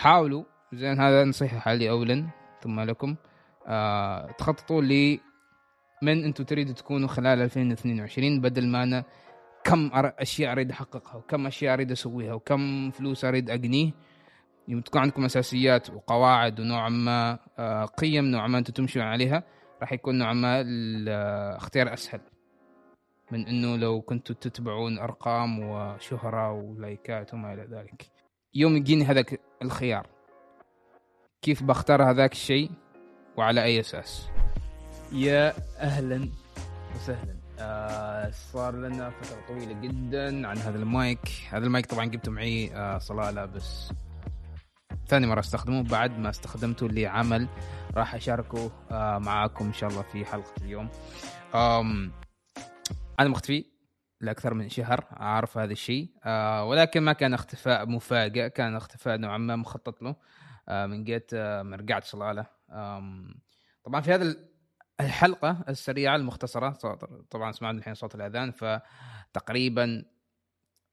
حاولوا. زين هذا نصيحة لي اولا. ثم لكم. آه تخططوا لي من أنتم تريدوا تكونوا خلال 2022 بدل ما أنا كم أشياء أريد أحققها وكم أشياء أريد أسويها وكم فلوس أريد أقنيه. يوم تكون عندكم أساسيات وقواعد ونوعا ما آه، قيم نوعا ما أنتم تمشون عليها راح يكون نوعا ما الاختيار أسهل. من إنه لو كنتوا تتبعون أرقام وشهرة ولايكات وما إلى ذلك. يوم يجيني هذاك الخيار. كيف بختار هذاك الشيء وعلى أي أساس؟ يا أهلا وسهلا. آه صار لنا فترة طويلة جدا عن هذا المايك. هذا المايك طبعا جبته معي آه صلاله بس ثاني مرة استخدمه بعد ما استخدمته لعمل راح أشاركه آه معاكم إن شاء الله في حلقة اليوم. أنا مختفي. لأكثر من شهر أعرف هذا الشيء. آه ولكن ما كان اختفاء مفاجئ كان اختفاء نوعا ما مخطط له. آه من جيت آه من رجعت صلالة. طبعا في هذا الحلقة السريعة المختصرة طبعا سمعنا الحين صوت الأذان فتقريبا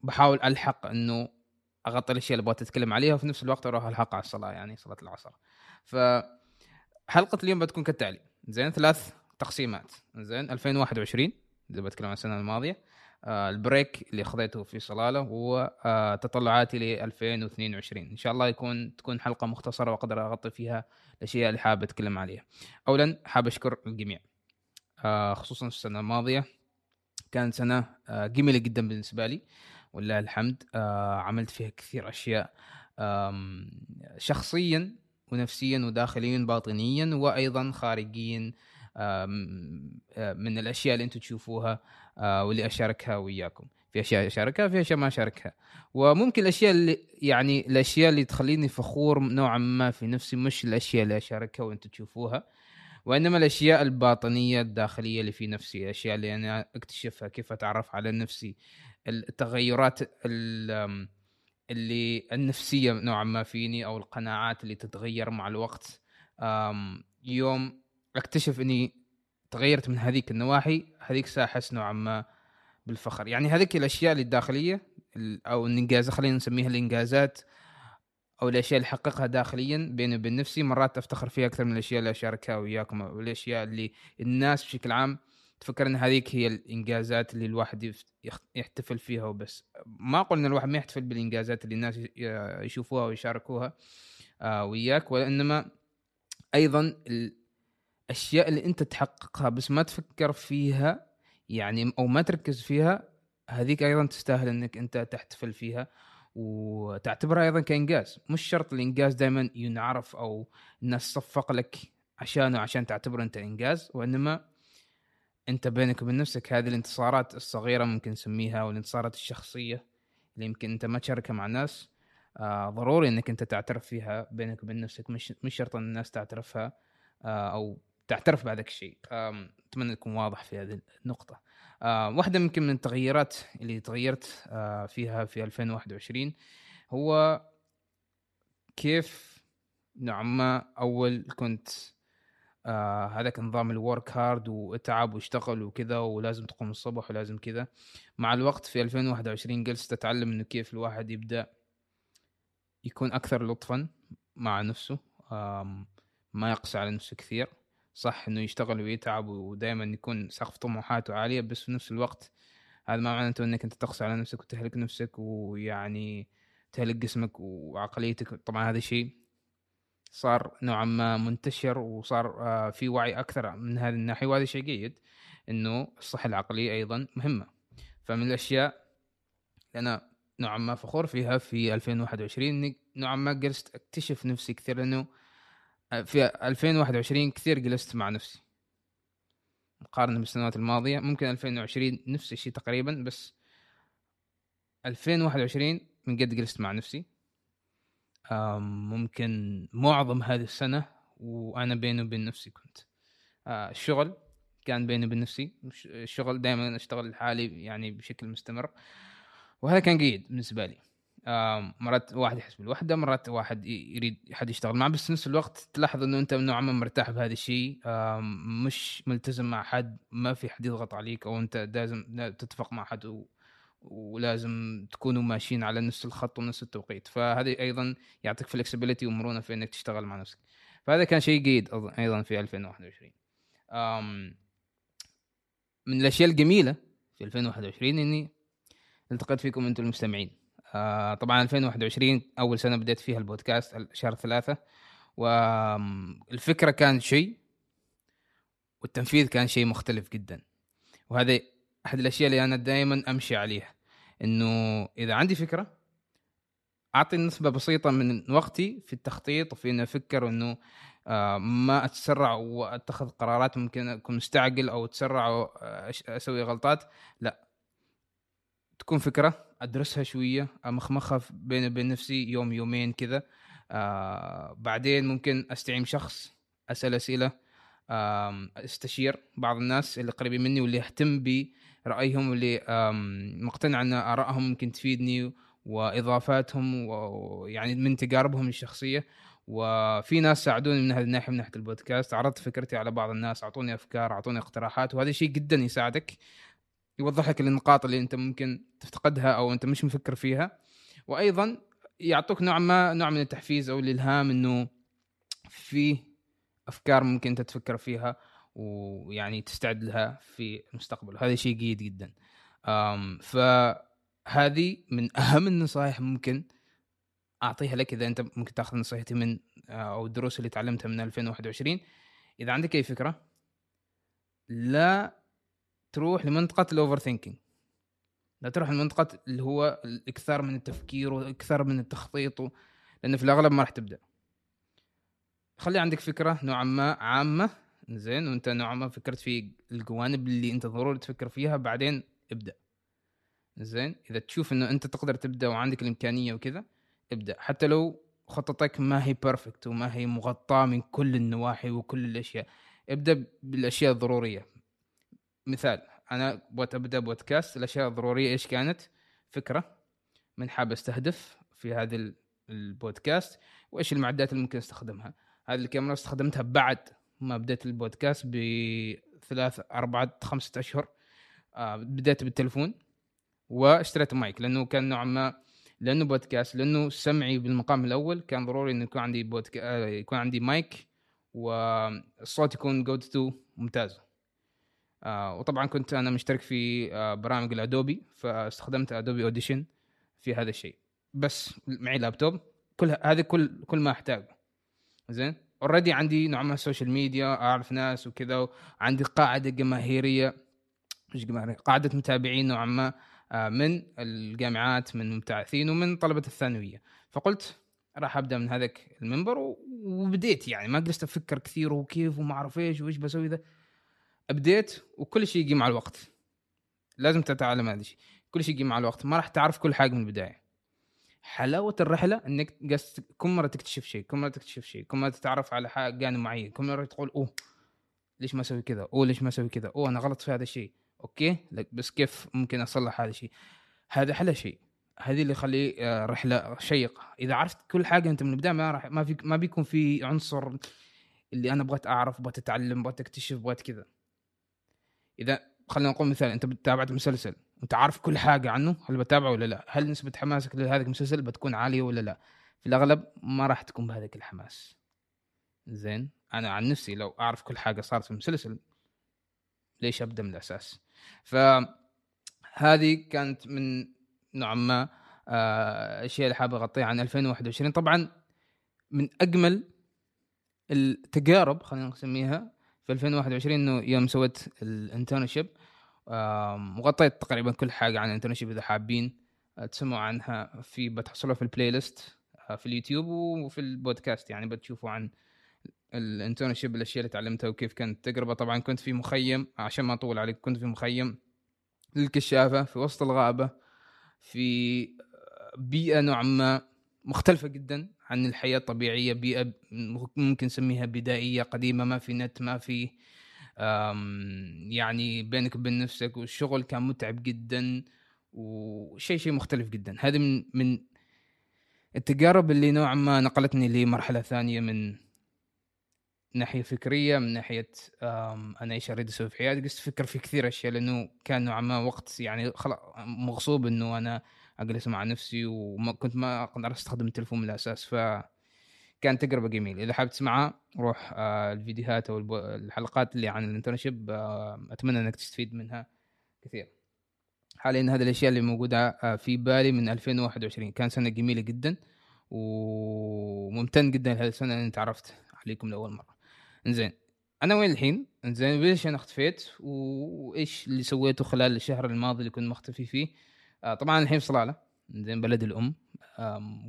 بحاول ألحق أنه أغطي الأشياء اللي أبغى أتكلم عليها وفي نفس الوقت أروح الحق على الصلاة يعني صلاة العصر. ف حلقه اليوم بتكون كالتالي. زين ثلاث تقسيمات. زين 2021 إذا بتكلم عن السنة الماضية. البريك اللي خذيته في صلاله وتطلعاتي ل 2022 إن شاء الله يكون تكون حلقة مختصرة وأقدر أغطي فيها الأشياء اللي حابب أتكلم عليها. اولا حاب أشكر الجميع. آه خصوصا السنة الماضية كانت سنة آه جميلة جدا بالنسبة لي ولله الحمد. آه عملت فيها كثير أشياء شخصيا ونفسيا وداخليا باطنيا وأيضا خارجيا آه، من الأشياء اللي أنتم تشوفوها. آه، واللي أشاركها وياكم. في أشياء أشاركها في أشياء ما أشاركها. وممكن الأشياء اللي يعني الأشياء اللي تخليني فخور نوعا ما في نفسي مش الأشياء اللي أشاركها وأنتم تشوفوها وإنما الأشياء الباطنية الداخلية اللي في نفسي الاشياء اللي أنا أكتشفها كيف أتعرف على نفسي التغيرات اللي النفسية نوعا ما فيني أو القناعات اللي تتغير مع الوقت. يوم أكتشف إني تغيرت من هذيك النواحي هذيك ساحس نوعا ما بالفخر. يعني هذيك الأشياء الداخليه أو الإنجاز خلينا نسميها الإنجازات أو الأشياء اللي أحققها داخليا بيني وبين نفسي مرات أفتخر فيها أكثر من الأشياء اللي أشاركها وياكم والاشياء اللي الناس بشكل عام تفكر إن هذيك هي الإنجازات اللي الواحد يحتفل فيها وبس. ما أقول إن الواحد ما يحتفل بالإنجازات اللي الناس يشوفوها ويشاركوها آه، وياك وإنما أيضا الاشياء اللي أنت تحققها بس ما تفكر فيها يعني أو ما تركز فيها هذيك أيضا تستاهل إنك أنت تحتفل فيها. وتعتبرها أيضا كإنجاز. مش شرط الإنجاز دائما ينعرف أو الناس تصفق لك عشانه عشان تعتبره أنت إنجاز وإنما أنت بينك وبين نفسك هذه الانتصارات الصغيرة ممكن نسميها أو الانتصارات الشخصية اللي يمكن أنت ما تشاركها مع الناس آه ضروري إنك أنت تعترف فيها بينك وبين نفسك. مش مش شرط إن الناس تعترفها آه أو تعترف بهذاك الشيء أتمنى يكون واضح في هذه النقطة. واحدة يمكن من التغييرات اللي تغيرت آه فيها في 2021 هو كيف نوعا ما أول كنت آه هذاك نظام ال work hard واتعب واشتغل وكذا ولازم تقوم الصبح ولازم كذا. مع الوقت في 2021 جلست أتعلم إنه كيف الواحد يبدأ يكون أكثر لطفا مع نفسه ما يقسى على نفسه كثير. صح إنه يشتغل ويتعب ودائما يكون سقف طموحاته عالية بس في نفس الوقت هذا ما معناته إنك أنت تقسى على نفسك وتهلك نفسك ويعني تهلك جسمك وعقليتك. طبعا هذا شيء صار نوعا ما منتشر وصار آه، في وعي أكثر من هذه الناحية وهذا شيء جيد إنه الصحة العقلية أيضا مهمة. فمن الأشياء اللي أنا نوعا ما فخور فيها في 2021 إني نوعا ما جلست أكتشف نفسي كثير لأنه في 2021 كثير جلست مع نفسي. مقارنة بالسنوات الماضية ممكن 2020 نفس الشيء تقريبا بس 2021 من قد جلست مع نفسي. ممكن معظم هذه السنة وأنا بيني وبين نفسي كنت. آه، الشغل كان بيني وبين نفسي. الشغل دائما أشتغل لحالي يعني بشكل مستمر. وهذا كان جيد بالنسبة لي. مرات واحد يحس بالوحدة مرات واحد يريد حد يشتغل معه بس نفس الوقت تلاحظ إنه أنت نوعا ما مرتاح بهذا الشيء. مش ملتزم مع حد ما في حد يضغط عليك أو أنت لازم تتفق مع حد ولازم تكونوا ماشيين على نفس الخط ونفس التوقيت. فهذه أيضا يعطيك فلكسبيتي ومرونة في إنك تشتغل مع نفسك. فهذا كان شيء جيد أيضا في 2021 أم من الأشياء الجميلة في 2021 إني ألتقيت فيكم أنتم المستمعين. آه طبعا 2021 أول سنة بديت فيها البودكاست شهر ثلاثة. والفكرة كانت شيء والتنفيذ كان شيء مختلف جدا. وهذا أحد الأشياء اللي أنا دائما أمشي عليها إنه إذا عندي فكرة أعطي نسبة بسيطة من وقتي في التخطيط وفي إني أفكر إنه آه، ما أتسرع وأتخذ قرارات ممكن أكون مستعجل أو أتسرع واسوي غلطات. لا تكون فكرة أدرسها شوية أمخمخها بيني وبين نفسي يوم يومين كذا. آه بعدين ممكن أستعين شخص أسأل أسئلة آه أستشير بعض الناس اللي قريبين مني واللي اهتم برأيهم واللي مقتنع أن آرائهم ممكن تفيدني وإضافاتهم ويعني من تجاربهم الشخصية. وفي ناس ساعدوني من هذه الناحية من ناحية البودكاست. عرضت فكرتي على بعض الناس أعطوني أفكار أعطوني اقتراحات وهذا شيء جدا يساعدك. يوضح لك النقاط اللي أنت ممكن تفتقدها أو أنت مش مفكر فيها. وأيضا يعطوك نوع ما نوع من التحفيز أو الإلهام إنه في أفكار ممكن أنت تفكر فيها ويعني تستعد لها في المستقبل. هذا شيء جيد جدا. فهذه من أهم النصائح ممكن أعطيها لك إذا أنت ممكن تأخذ نصيحتي من أو الدروس اللي تعلمتها من 2021 إذا عندك أي فكرة لا تروح لمنطقة ال overthinking لا تروح لمنطقة اللي هو الإكثار من التفكير والاكثار من التخطيط و... لأن في الأغلب ما راح تبدأ. خلي عندك فكرة نوعا ما عامة. زين وأنت نوعا ما فكرت في الجوانب اللي أنت ضروري تفكر فيها بعدين ابدأ. زين إذا تشوف إنه أنت تقدر تبدأ وعندك الإمكانية وكذا ابدأ. حتى لو خطتك ما هي بيرفكت وما هي مغطاة من كل النواحي وكل الأشياء ابدأ بالأشياء الضرورية. مثال أنا بغيت أبدأ بودكاست الاشياء الضروريه إيش كانت؟ فكرة من حاب أستهدف في هذا البودكاست وإيش المعدات اللي ممكن أستخدمها؟ هذه الكاميرا استخدمتها بعد ما بديت البودكاست بثلاث أربعة خمسة أشهر. آه بديت بالتلفون واشتريت مايك لأنه كان نوعا ما لأنه بودكاست لأنه سمعي بالمقام الأول كان ضروري إنه يكون عندي بودكاست آه يكون عندي مايك والصوت يكون جودته ممتازة آه وطبعا كنت أنا مشترك في آه برامج الأدوبي فاستخدمت أدوبي أوديشن في هذا الشيء. بس معي لابتوب كل هذا كل كل ما أحتاجه. زين؟ already عندي نوع من ال social media أعرف ناس وكذا وعندي قاعدة جماهيرية. مش جماهيرية؟ قاعدة متابعين نوعا ما آه من الجامعات من المبتعثين ومن طلبة الثانوية. فقلت راح أبدأ من هذاك المنبر وبديت يعني. ما جلست أفكر كثير وكيف وما أعرف إيش وإيش بسوي ذا. ابديت وكل شيء يجي مع الوقت. لازم تتعلم هذا الشيء. كل شيء يجي مع الوقت. ما راح تعرف كل حاجة من البداية. حلاوة الرحلة إنك كل مرة تكتشف شيء كل مرة تكتشف شيء كل مرة تتعرف على حاجة جانب معين كل مرة تقول أوه ليش ما أسوي كذا؟ أوه ليش ما أسوي كذا؟ أوه أنا غلط في هذا الشيء. okay؟ بس كيف ممكن أصلح هذا الشيء؟ هذا أحلى شيء. هذه اللي يخلي آه، رحلة شيقة. إذا عرفت كل حاجة أنت من البداية ما راح ما في ما بيكون في عنصر اللي أنا بغيت أعرف بغيت أتعلم بغيت أكتشف بغيت كذا. إذا خلينا نقول مثال أنت تابعت مسلسل أنت عارف كل حاجة عنه هل بتابعه ولا لا؟ هل نسبة حماسك لهذا المسلسل بتكون عالية ولا لا؟ في الأغلب ما راح تكون بهذاك الحماس. زين؟ أنا عن نفسي لو أعرف كل حاجة صارت في المسلسل ليش أبدأ من الأساس؟ فهذه كانت من نوعا ما آه، الاشياء اللي حابب أغطيها عن 2021 طبعا من أجمل التجارب خلينا نسميها في 2021 إنه يوم سويت ال internship وغطيت تقريبا كل حاجة عن ال internship إذا حابين آه، تسمعوا عنها في بتحصلوها في ال playlist آه، في اليوتيوب وفي البودكاست يعني بتشوفوا عن الانترنشيب الأشياء اللي تعلمتها وكيف كانت التجربة. طبعا كنت في مخيم عشان ما أطول عليك كنت في مخيم للكشافة في وسط الغابة في بيئة نوعا ما مختلفة جدا عن الحياة الطبيعية بيئة ممكن نسميها بدائية قديمة ما في نت ما في يعني بينك وبين نفسك والشغل كان متعب جدا وشيء شيء مختلف جدا. هذه من من التجارب اللي نوعا ما نقلتني لمرحلة ثانية من ناحية فكرية من ناحية أنا إيش أريد أسوي في حياتي. قست أفكر في كثير أشياء لأنه كان نوعا ما وقت يعني خلاص مغصوب إنه أنا اجلس مع نفسي وما كنت ما أقدر أستخدم التليفون من الأساس ف كانت تجربة جميلة. إذا حابب تسمعها روح آه، الفيديوهات أو الحلقات اللي عن الانترنشيب آه، أتمنى إنك تستفيد منها كثير حاليا هذه الأشياء اللي موجودة آه، في بالي من 2021 كان سنة جميلة جدا وممتن جدا لهذه السنة اني تعرفت عليكم لأول مرة. إنزين أنا وين الحين؟ إنزين ليش أنا اختفيت؟ وإيش اللي سويته خلال الشهر الماضي اللي كنت مختفي فيه؟ طبعا الحين في صلالة. زين بلد الأم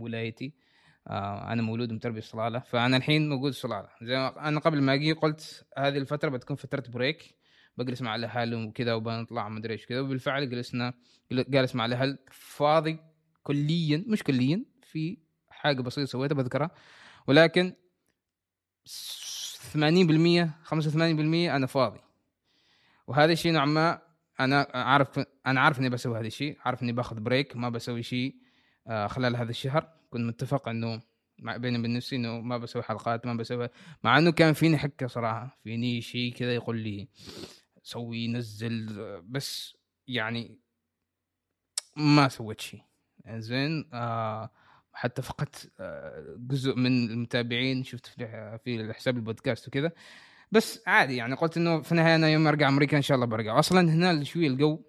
ولايتي. آه أنا مولود ومتربي في صلالة. فأنا الحين موجود في صلالة. زي أنا قبل ما أجي قلت هذه الفترة بتكون فترة بريك بجلس مع الأهل وكذا وبنطلع ما أدري إيش كذا. وبالفعل جلسنا جالس مع الأهل فاضي كليا مش كليا في حاجة بسيطة سويتها بذكرها. ولكن 80% 85% أنا فاضي. وهذا الشيء نوعا ما أنا عارف أنا عارف إني بسوي هذا الشيء عارف إني باخذ بريك ما بسوي شيء آه، خلال هذا الشهر. كنت متفق إنه مع بيني وبين نفسي إنه ما بسوي حلقات ما بسوي مع إنه كان فيني حكة صراحة فيني شيء كذا يقول لي سوي نزل بس يعني ما سويت شيء. زين آه حتى فقدت آه جزء من المتابعين شفت في, في حساب البودكاست وكذا. بس عادي يعني قلت إنه في النهاية أنا يوم أرجع أمريكا إن شاء الله برجع. أصلا هنا شوي الجو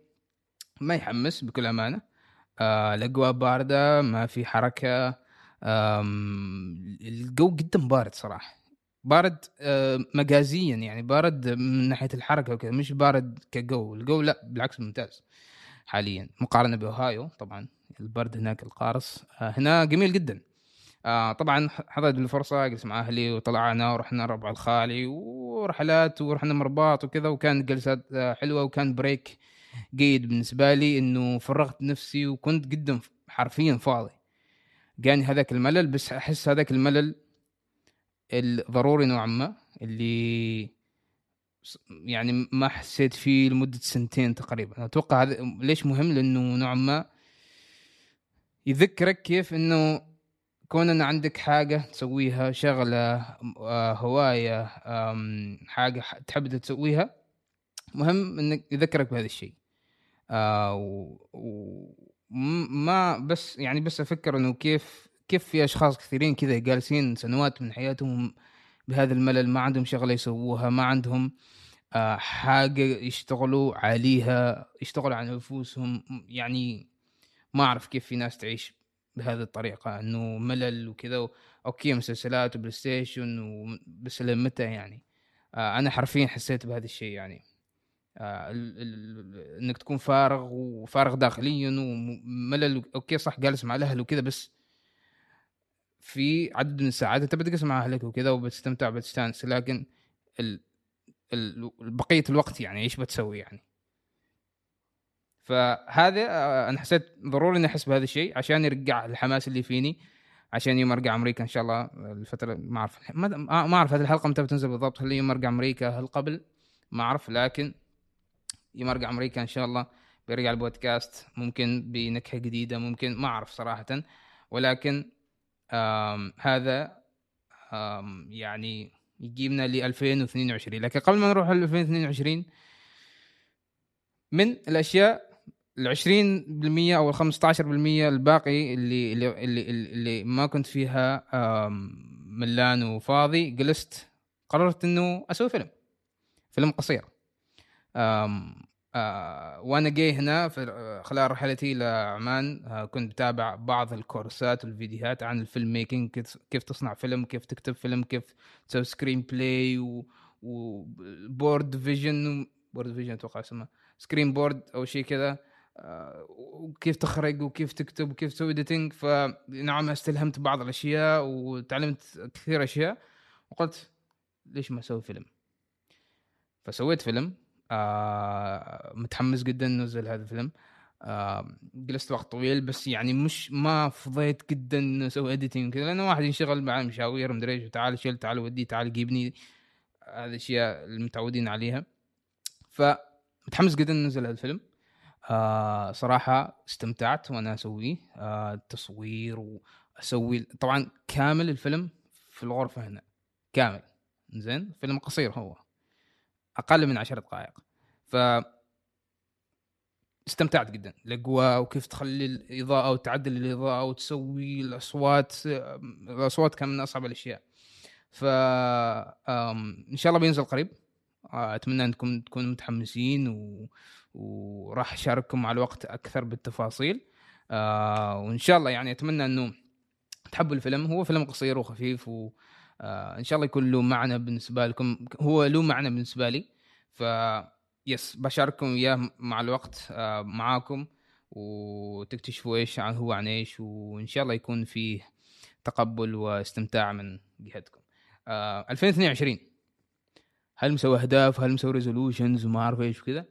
ما يحمس بكل أمانة. آه الأجواء باردة ما في حركة. الجو جدا بارد صراحة. بارد آه مجازيا يعني بارد من ناحية الحركة وكذا مش بارد كجو. الجو لا بالعكس ممتاز حاليا. مقارنة بأوهايو طبعا البرد هناك القارص. آه هنا جميل جدا. آه طبعا حضرت الفرصة اجلس مع أهلي وطلعنا ورحنا ربع الخالي ورحلات ورحنا مرباط وكذا وكانت جلسات آه حلوة وكان break جيد بالنسبة لي إنه فرغت نفسي وكنت جدا حرفيا فاضي. جاني هذاك الملل بس أحس هذاك الملل الضروري نوعا ما اللي يعني ما حسيت فيه لمدة سنتين تقريبا. أتوقع هذا ليش مهم؟ لأنه نوعا ما يذكرك كيف أنه كون أن عندك حاجة تسويها شغلة آه، هواية حاجة تحب تسويها مهم أنك يذكرك بهذا الشيء. آه، وما بس يعني بس أفكر أنه كيف كيف في أشخاص كثيرين كذا جالسين سنوات من حياتهم بهذا الملل ما عندهم شغلة يسووها ما عندهم آه، حاجة يشتغلوا عليها يشتغلوا على نفوسهم يعني ما أعرف كيف في ناس تعيش بهذه الطريقة إنه ملل وكذا okay مسلسلات وبلاي ستيشن بس متى يعني؟ آه، أنا حرفيا حسيت بهذا الشيء يعني. آه إنك تكون فارغ وفارغ داخليا وملل أوكي صح جالس مع الأهل وكذا بس في عدد من الساعات أنت بتجلس مع أهلك وكذا وبتستمتع وبتستانس لكن ال... ال... بقية الوقت يعني إيش بتسوي يعني؟ فهذا آه، أنا حسيت ضروري إني أحس بهذا الشيء عشان يرجع الحماس اللي فيني عشان يوم أرجع أمريكا إن شاء الله الفترة ما أعرف ما, أعرف هذه الحلقة متى بتنزل بالضبط هل يوم أرجع أمريكا هل قبل؟ ما أعرف لكن يوم أرجع أمريكا إن شاء الله بيرجع البودكاست ممكن بنكهة جديدة ممكن ما أعرف صراحة ولكن هذا يعني يجيبنا ل 2022 لكن قبل ما نروح ل 2022 من الأشياء ال 20% أو ال 15% الباقي اللي اللي اللي, اللي ما كنت فيها ملان وفاضي جلست قررت إنه أسوي فيلم فيلم قصير آه وأنا جاي هنا في خلال رحلتي لعمان آه كنت بتابع بعض الكورسات والفيديوهات عن ال film making كيف تصنع فيلم كيف تكتب فيلم كيف تسوي screenplay. و board vision board vision أتوقع اسمه screen board أو شيء كذا وكيف تخرج وكيف تكتب وكيف تسوي editing فنوعا ما استلهمت بعض الأشياء وتعلمت كثير أشياء وقلت ليش ما أسوي فيلم؟ فسويت فيلم آه متحمس جدا نزل هذا الفيلم. آه جلست وقت طويل بس يعني مش ما فضيت جدا أسوي اديتنج كذا لأنه واحد ينشغل مع مشاوير مدري إيش تعال شيل تعال ودي تعال جيبني. هذه الأشياء المتعودين عليها. فمتحمس جدا نزل هذا الفيلم. آه صراحة استمتعت وأنا اسويه آه تصوير وأسوي طبعا كامل الفيلم في الغرفة هنا كامل زين؟ فيلم قصير هو أقل من عشر دقائق. ف استمتعت جدا الأجواء وكيف تخلي الإضاءة وتعدل الإضاءة وتسوي الأصوات الأصوات كان من أصعب الأشياء. ف إن شاء الله بينزل قريب. آه، أتمنى أنكم تكونوا متحمسين و... وراح أشارككم مع الوقت أكثر بالتفاصيل. آه وإن شاء الله يعني أتمنى إنه تحبوا الفيلم. هو فيلم قصير وخفيف وان آه شاء الله يكون له معنى بالنسبة لكم. هو له معنى بالنسبة لي. فبس بشارككم إياه مع الوقت آه معاكم. وتكتشفوا إيش عن هو عن إيش. وإن شاء الله يكون فيه تقبل واستمتاع من جهتكم. آه 2022 هل مسوي أهداف؟ هل مسوي resolutions وما أعرف إيش وكذا.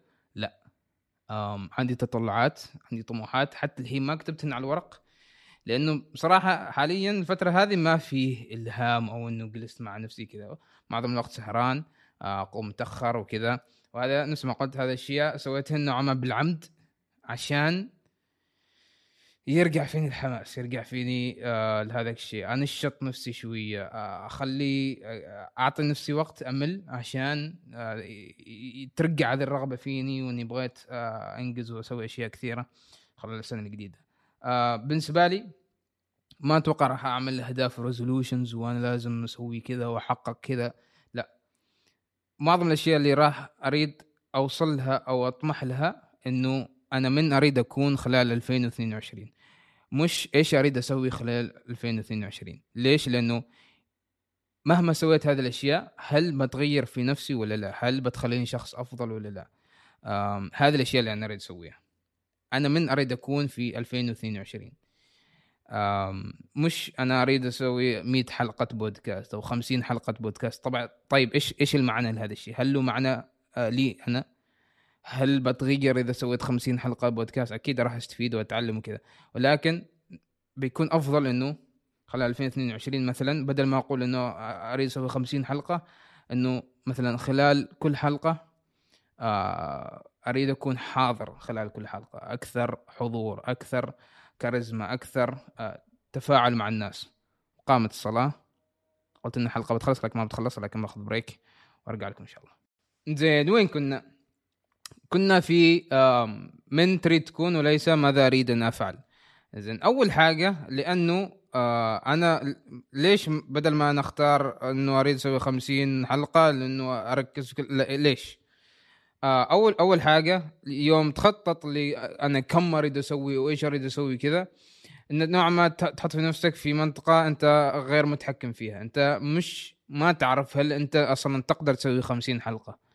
عندي تطلعات عندي طموحات حتى الحين ما كتبتهن على الورق لأنه بصراحة حاليا الفترة هذه ما فيه إلهام أو إنه جلست مع نفسي كذا. معظم الوقت سهران آه، أقوم متأخر وكذا. وهذا نفس ما قلت هذا الأشياء سويتهن نوعا ما بالعمد عشان يرجع فيني الحماس يرجع فيني آه لهذا الشيء. انشط نفسي شوية آه أخلي آه أعطي نفسي وقت أمل عشان آه ترجع هذه الرغبة فيني وإني بغيت آه أنجز وأسوي أشياء كثيرة خلال السنة الجديدة. آه بالنسبة لي ما أتوقع راح أعمل أهداف ريزولوشنز وأنا لازم أسوي كذا وأحقق كذا. لا. معظم الأشياء اللي راح أريد أوصل لها أو أطمح لها إنه أنا من أريد أكون خلال 2022 مش إيش أريد أسوي خلال 2022 ليش؟ لأنه مهما سويت هذه الأشياء هل بتغير في نفسي ولا لا؟ هل بتخليني شخص أفضل ولا لا؟ هذه الأشياء اللي أنا أريد أسويها. أنا من أريد أكون في 2022 مش أنا أريد أسوي 100 حلقة بودكاست أو 50 حلقة بودكاست. طبعا طيب إيش إيش المعنى لهذا الشيء؟ هل له معنى آه، لي أنا؟ هل بتغير إذا سويت 50 حلقة بودكاست؟ أكيد راح أستفيد وأتعلم وكذا. ولكن بيكون أفضل إنه خلال 2022 مثلا بدل ما أقول إنه أريد أسوي 50 حلقة إنه مثلا خلال كل حلقة أريد أكون حاضر خلال كل حلقة. أكثر حضور أكثر كاريزما أكثر تفاعل مع الناس. قامت الصلاة. قلت إن الحلقة بتخلص لكن ما بتخلص لكن باخذ بريك وأرجع لكم إن شاء الله. زين وين كنا؟ كنا في من تريد تكون وليس ماذا أريد أن أفعل. زين أول حاجة لأنه آه أنا ليش بدل ما نختار أنه أريد أسوي 50 حلقة لأنه أركز ليش؟ آه أول أول حاجة يوم تخطط لي أنا كم أريد أسوي وإيش أريد أسوي كذا إن نوعا ما تحط في نفسك في منطقة أنت غير متحكم فيها. أنت مش ما تعرف هل أنت أصلا تقدر تسوي 50 حلقة.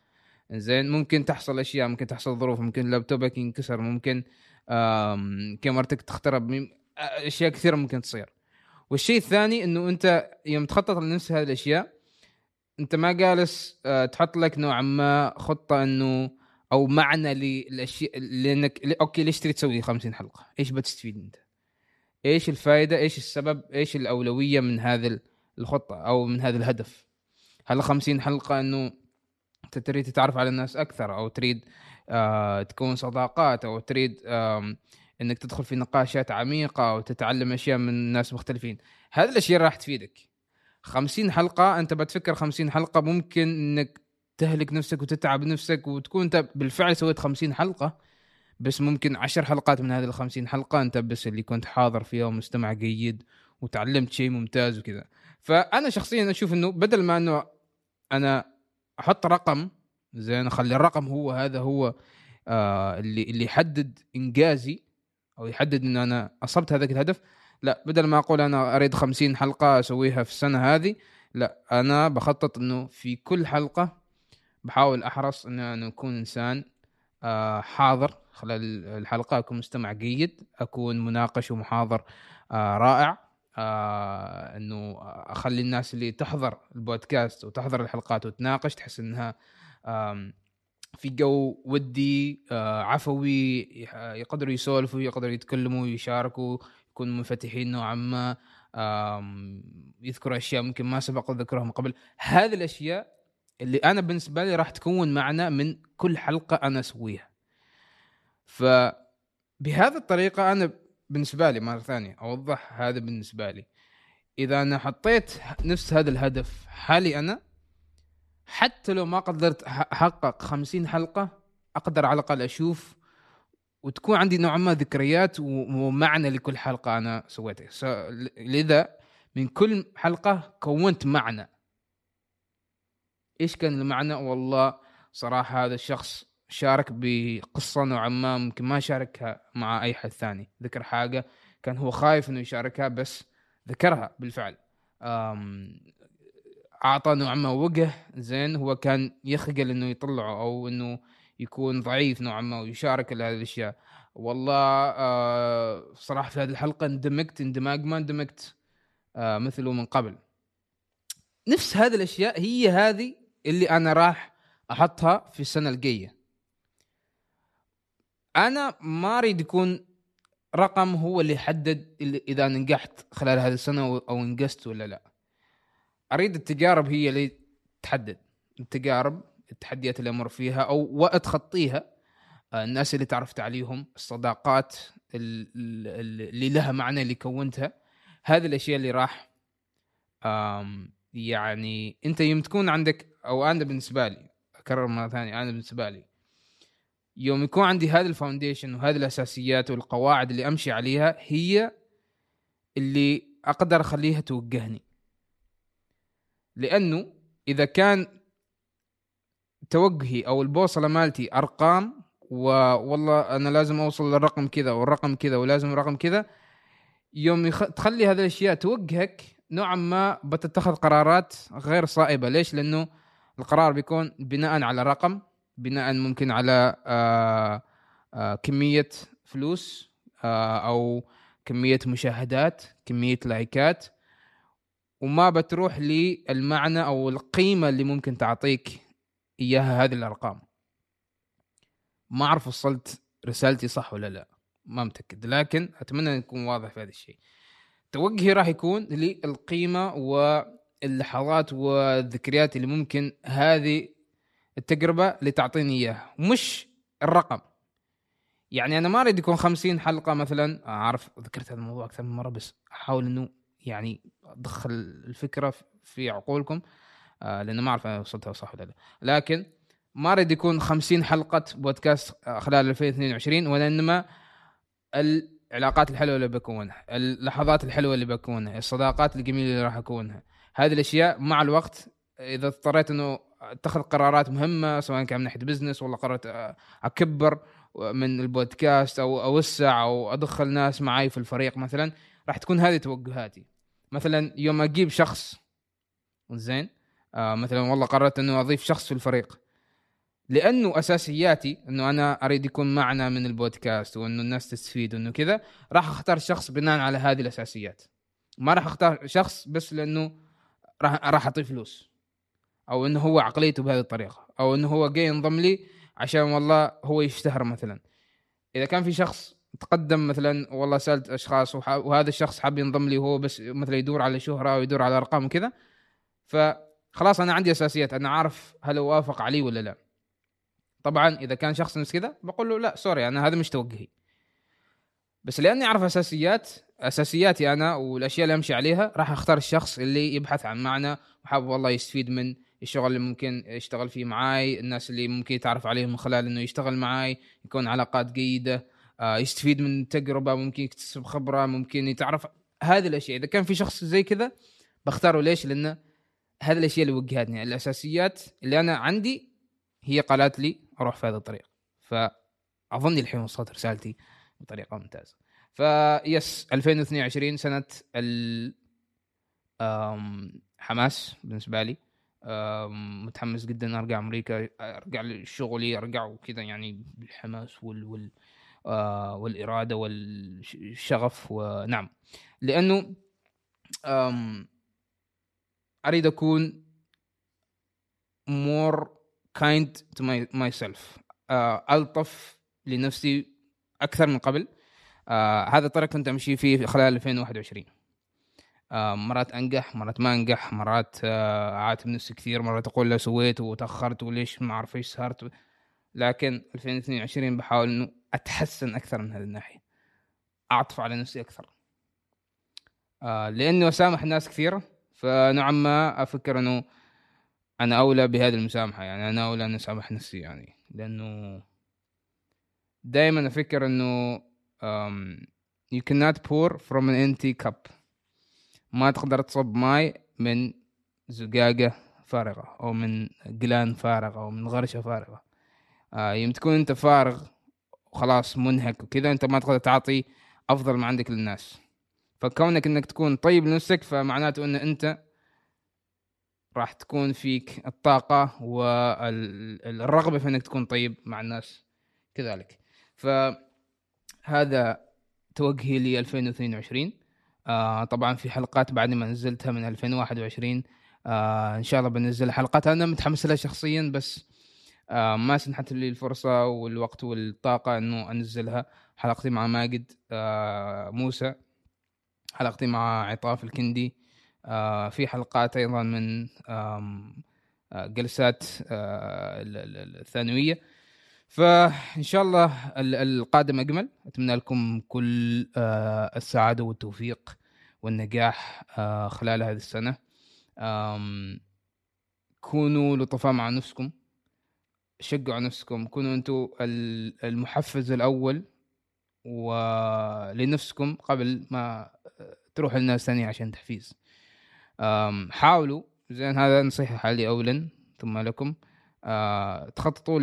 زين ممكن تحصل أشياء ممكن تحصل ظروف ممكن لابتوبك ينكسر ممكن كاميرتك تخترب أشياء كثيرة ممكن تصير والشيء الثاني إنه أنت يوم تخطط لنفس هذه الأشياء أنت ما جالس تحط لك نوعا ما خطة إنه أو معنى للاشياء لأنك أوكي ليش تريد تسوي 50 حلقة؟ إيش بتستفيد أنت؟ إيش الفائده؟ إيش السبب؟ إيش الأولوية من هذه الخطة أو من هذا الهدف؟ هل 50 حلقة إنه أنت تريد تتعرف على الناس أكثر أو تريد آه تكون صداقات أو تريد إنك تدخل في نقاشات عميقة وتتعلم أشياء من ناس مختلفين. هذه الأشياء راح تفيدك. 50 حلقة أنت بتفكر 50 حلقة ممكن إنك تهلك نفسك وتتعب نفسك وتكون أنت بالفعل سويت 50 حلقة. بس ممكن 10 حلقات من هذه ال 50 حلقة أنت بس اللي كنت حاضر فيها ومستمع جيد وتعلمت شيء ممتاز وكذا. فأنا شخصيا أشوف إنه بدل ما إنه أنا أحط رقم زين أخلي الرقم هو هذا هو آه اللي اللي يحدد إنجازي أو يحدد إن أنا أصبت هذاك الهدف. لا بدل ما أقول أنا أريد خمسين حلقة أسويها في السنة هذه لا أنا بخطط إنه في كل حلقة بحاول أحرص إن أنا أكون إنسان آه حاضر. خلال الحلقة أكون مستمع جيد أكون مناقش ومحاضر آه رائع. آه إنه أخلي الناس اللي تحضر البودكاست وتحضر الحلقات وتناقش تحس إنها في جو ودي آه عفوي يقدروا يسولفوا يقدروا يتكلموا ويشاركوا يكونوا منفتحين نوعا ما يذكروا أشياء ممكن ما سبق ذكرها من قبل. هذه الأشياء اللي أنا بالنسبة لي راح تكون معنا من كل حلقة أنا أسويها. فبهذه الطريقة أنا بالنسبة لي مرة ثانية أوضح هذا بالنسبة لي. إذا أنا حطيت نفس هذا الهدف حالي أنا حتى لو ما قدرت أحقق 50 حلقة أقدر على الأقل أشوف وتكون عندي نوعا ما ذكريات ومعنى لكل حلقة أنا سويتها. لذا من كل حلقة كونت معنى. إيش كان المعنى؟ والله صراحة هذا الشخص شارك بقصة نوعا ما ممكن ما شاركها مع أي حد ثاني. ذكر حاجة كان هو خايف إنه يشاركها بس ذكرها بالفعل. أعطى نوعا ما وجه. زين هو كان يخجل إنه يطلعه أو إنه يكون ضعيف نوعا ما ويشارك هذه الأشياء. والله آه صراحة في هذه الحلقة اندمجت اندماج ما اندمجت آه مثله من قبل. نفس هذه الأشياء هي هذه اللي أنا راح أحطها في السنة الجاية. أنا ما أريد يكون رقم هو اللي يحدد إذا نجحت خلال هذه السنة أو إنجزت ولا لا. أريد التجارب هي اللي تحدد. التجارب التحديات اللي أمر فيها أو وقت خطيها آه، الناس اللي تعرفت عليهم الصداقات اللي لها معنى اللي كونتها. هذه الأشياء اللي راح يعني أنت يوم تكون عندك أو أنا بالنسبة لي أكرر مرة ثانية أنا بالنسبة لي يوم يكون عندي هذا الفاونديشن وهذه الأساسيات والقواعد اللي أمشي عليها هي اللي أقدر أخليها توجهني. لأنه إذا كان توجهي أو البوصلة مالتي أرقام والله أنا لازم أوصل للرقم كذا والرقم كذا ولازم الرقم كذا يوم يخ... تخلي هذه الأشياء توجهك نوعا ما بتتخذ قرارات غير صائبة. ليش؟ لأنه القرار بيكون بناء على رقم. بناء ممكن على آآ آآ كمية فلوس أو كمية مشاهدات كمية لايكات. وما بتروح للمعنى أو القيمة اللي ممكن تعطيك إياها هذه الأرقام. ما أعرف وصلت رسالتي صح ولا لا ما متأكد. لكن أتمنى أن يكون واضح في هذا الشيء. توجهي راح يكون للقيمة واللحظات والذكريات اللي ممكن هذه التجربه اللي تعطيني إياها مش الرقم. يعني أنا ما أريد يكون خمسين حلقة مثلا. اعرف ذكرت هذا الموضوع أكثر من مرة بس أحاول إنه يعني ادخل الفكرة في عقولكم. آه لأنه ما أعرف أنا وصلتها صح ولا لا. لكن ما أريد يكون خمسين حلقة بودكاست آه، خلال 2022 وإنما العلاقات الحلوة اللي بكونها اللحظات الحلوة اللي بكونها الصداقات الجميلة اللي راح أكونها. هذه الأشياء مع الوقت إذا اضطريت إنه اتخذ قرارات مهمة سواء كان من ناحية بزنس ولا قررت أكبر من البودكاست أو أوسع أو أدخل ناس معي في الفريق مثلا راح تكون هذه توجهاتي. مثلا يوم أجيب شخص زين آه مثلا والله قررت إنه أضيف شخص في الفريق. لأنه أساسياتي إنه أنا أريد يكون معنا من البودكاست وإنه الناس تستفيد وإنه كذا راح أختار شخص بناء على هذه الأساسيات. ما راح أختار شخص بس لأنه راح راح أعطيه فلوس. أو إنه هو عقليته بهذه الطريقة أو إنه هو جاي ينضم لي عشان والله هو يشتهر مثلا. إذا كان في شخص تقدم مثلا والله سألت أشخاص وهذا الشخص حاب ينضم لي وهو بس مثلا يدور على شهرة أو يدور على أرقام وكذا فخلاص أنا عندي أساسيات أنا عارف هل هو وافق علي ولا لا. طبعا إذا كان شخص نفس كذا بقول له لا سوري أنا هذا مش توجهي. بس لأني أعرف أساسيات أساسياتي أنا والأشياء اللي أمشي عليها راح أختار الشخص اللي يبحث عن معنى وحاب والله يستفيد من الشغل اللي ممكن يشتغل فيه معاي الناس اللي ممكن يتعرف عليهم من خلال إنه يشتغل معاي يكون علاقات جيدة آه يستفيد من تجربة ممكن يكتسب خبرة ممكن يتعرف هذه الأشياء. إذا كان في شخص زي كذا بختاره ليش؟ لأنه هذه الأشياء اللي وجهتني. الأساسيات اللي أنا عندي هي قالت لي أروح في هذا الطريق فاظني الحين وصلت رسالتي بطريقة ممتازة. فيس 2022 سنة ال حماس بالنسبة لي. متحمس جدا أرجع أمريكا أرجع لشغلي أرجع وكذا يعني بالحماس وال, وال آه، والإرادة والشغف ونعم لأنه أريد أكون more kind to my, myself. uh, ألطف لنفسي أكثر من قبل. uh, هذا الطريق كنت أمشي فيه خلال 2021 آه، مرات أنجح مرات ما أنجح مرات آه، اعاتب نفسي كثير مرات أقول لو سويت وتأخرت وليش ما أعرف إيش صارت. لكن 2022 بحاول إنه أتحسن أكثر من هذه الناحية. أعطف على نفسي أكثر. آه، لأنه أسامح ناس كثيره فنوعا ما أفكر إنه أنا أولى بهذه المسامحة. يعني أنا أولى ان أسامح نفسي يعني. لأنه دائما أفكر إنه you cannot pour from an empty cup. ما تقدر تصب ماي من زقاقة فارغة أو من قلان فارغة أو من غرشة فارغة. آه يوم تكون أنت فارغ وخلاص منهك وكذا أنت ما تقدر تعطي أفضل ما عندك للناس. فكونك أنك تكون طيب لنفسك فمعناته أن أنت راح تكون فيك الطاقة والرغبة في أنك تكون طيب مع الناس كذلك. فهذا توجهي ل 2022 آه طبعا في حلقات بعد ما نزلتها من 2021 آه إن شاء الله بنزل حلقات. أنا متحمس لها شخصيا بس آه ما سنحت لي الفرصة والوقت والطاقة إنه أنزلها. حلقتي مع ماجد آه موسى. حلقتي مع عطاف الكندي. آه في حلقات أيضا من آه جلسات آه الثانوية. فإن شاء الله القادم أجمل. أتمنى لكم كل آه، السعادة والتوفيق والنجاح آه، خلال هذه السنة. كونوا لطفاء مع نفسكم. شجعوا نفسكم. كونوا أنتم المحفز الأول ولنفسكم قبل ما تروح للناس ثانية عشان تحفيز. حاولوا. زين هذا نصيحة حالي أولا ثم لكم. آه، تخططوا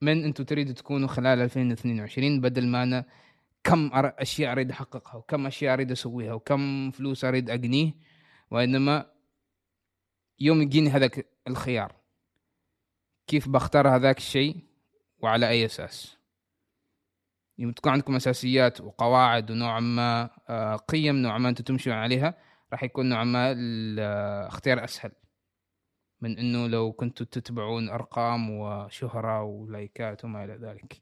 من أنتم تريدوا تكونوا خلال 2022 بدل ما أنا كم أشياء أريد أحققها وكم أشياء أريد أسويها وكم فلوس أريد أقنيه وإنما يوم يجيني هذاك الخيار كيف بختار هذاك الشيء وعلى أي أساس؟ يوم تكون عندكم أساسيات وقواعد ونوعا ما آه، قيم نوعا ما أنتم تمشون عليها راح يكون نوعا ما الاختيار أسهل. من إنه لو كنتوا تتبعون أرقام وشهرة ولايكات وما إلى ذلك.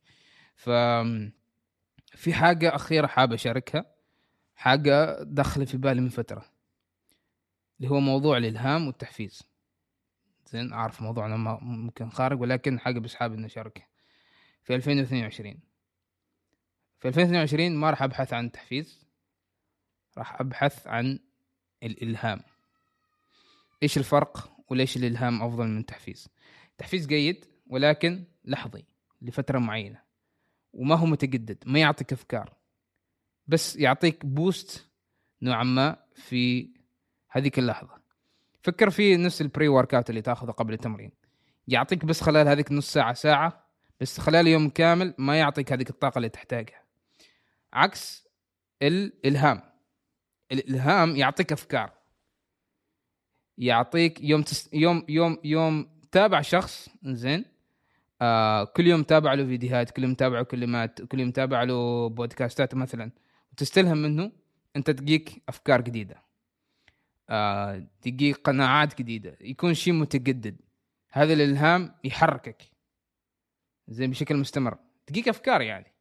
ف في حاجة أخيرة حاب أشاركها. حاجة دخل في بالي من فترة. اللي هو موضوع الإلهام والتحفيز. زين أعرف موضوعنا ممكن خارج ولكن حاجة بس حابب إني أشاركها. في 2022 في 2022 ما راح أبحث عن تحفيز. راح أبحث عن الإلهام. إيش الفرق؟ وليش الإلهام أفضل من التحفيز؟ التحفيز جيد ولكن لحظي لفترة معينة وما هو متجدد ما يعطيك أفكار بس يعطيك boost نوعا ما في هذيك اللحظة. فكر في نفس ال pre-workout اللي تاخذه قبل التمرين. يعطيك بس خلال هذيك نص ساعة ساعة بس خلال يوم كامل ما يعطيك هذيك الطاقة اللي تحتاجها. عكس الإلهام. الإلهام يعطيك أفكار. يعطيك يوم تس يوم يوم يوم تابع شخص زين؟ آه كل يوم تابع له فيديوهات كل يوم تابع له كلمات كل يوم تابع له بودكاستات مثلا. وتستلهم منه انت تجيك أفكار جديدة. آه تجيك قناعات جديدة. يكون شيء متجدد. هذا الإلهام يحركك. زين بشكل مستمر. تجيك أفكار يعني.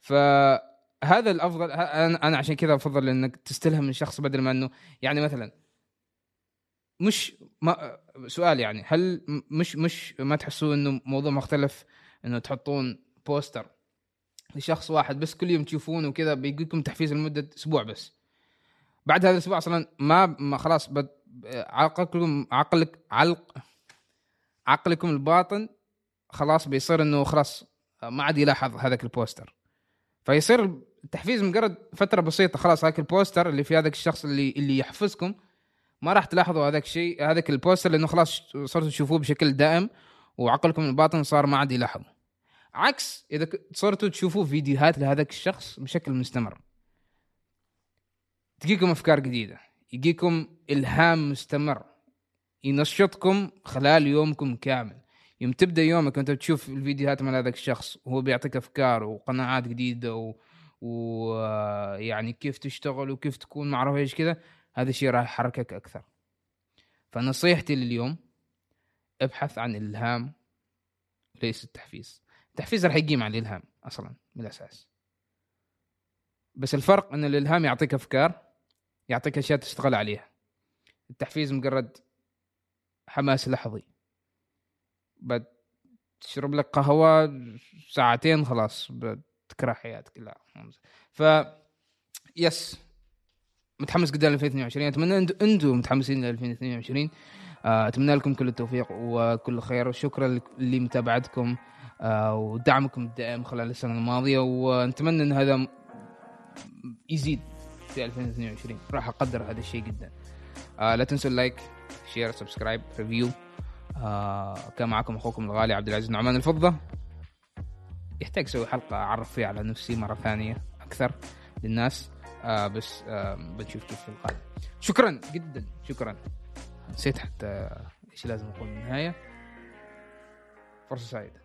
فهذا الأفضل أنا عشان كذا أفضل إنك تستلهم من شخص بدل ما إنه يعني مثلا مش ما سؤال يعني هل مش مش ما تحسوا إنه موضوع مختلف؟ إنه تحطون بوستر لشخص واحد بس كل يوم تشوفونه وكذا بيجيكم تحفيز لمدة أسبوع بس. بعد هذا الأسبوع أصلا ما, ما خلاص بد عقلكم عقلك علق عقلكم الباطن خلاص بيصير إنه خلاص ما عاد يلاحظ هذاك البوستر فيصير التحفيز مجرد فترة بسيطة خلاص هذاك البوستر اللي في هذاك الشخص اللي اللي يحفزكم ما راح تلاحظوا هذاك الشيء هذاك البوستر لأنه خلاص صرتوا تشوفوه بشكل دائم وعقلكم الباطن صار ما عاد يلاحظ عكس إذا صرتوا تشوفوا فيديوهات لهذاك الشخص بشكل مستمر. تجيكم أفكار جديدة يجيكم إلهام مستمر ينشطكم خلال يومكم كامل. يوم تبدأ يومك وأنت تشوف الفيديوهات من هذاك الشخص وهو بيعطيك أفكار وقناعات جديدة و... ويعني كيف تشتغل وكيف تكون ما اعرف إيش كذا. هذا الشيء راح يحركك أكثر. فنصيحتي لليوم ابحث عن الالهام ليس التحفيز. التحفيز راح يقيم على الإلهام أصلا من الأساس. بس الفرق إن الإلهام يعطيك أفكار يعطيك أشياء تشتغل عليها. التحفيز مجرد حماس لحظي. بتشرب لك قهوة ساعتين خلاص بتكره حياتك. لا ف يس متحمس جدا ل 2022 أتمنى أنتم متحمسين ل 2022 آه، أتمنى لكم كل التوفيق وكل خير. وشكرا لمتابعتكم آه، ودعمكم الدائم خلال السنة الماضية. ونتمنى أن هذا يزيد في 2022 راح أقدر هذا الشيء جدا. آه، لا تنسوا ال like share subscribe review. كان معكم أخوكم الغالي عبد العزيز نعمان الفضة. يحتاج أسوي حلقة اعرف فيها على نفسي مرة ثانية أكثر للناس. آه بس آه بنشوف كيف في القادم شكرا جدا شكرا. نسيت حتى إيش لازم أقول بالنهاية. فرصة سعيدة.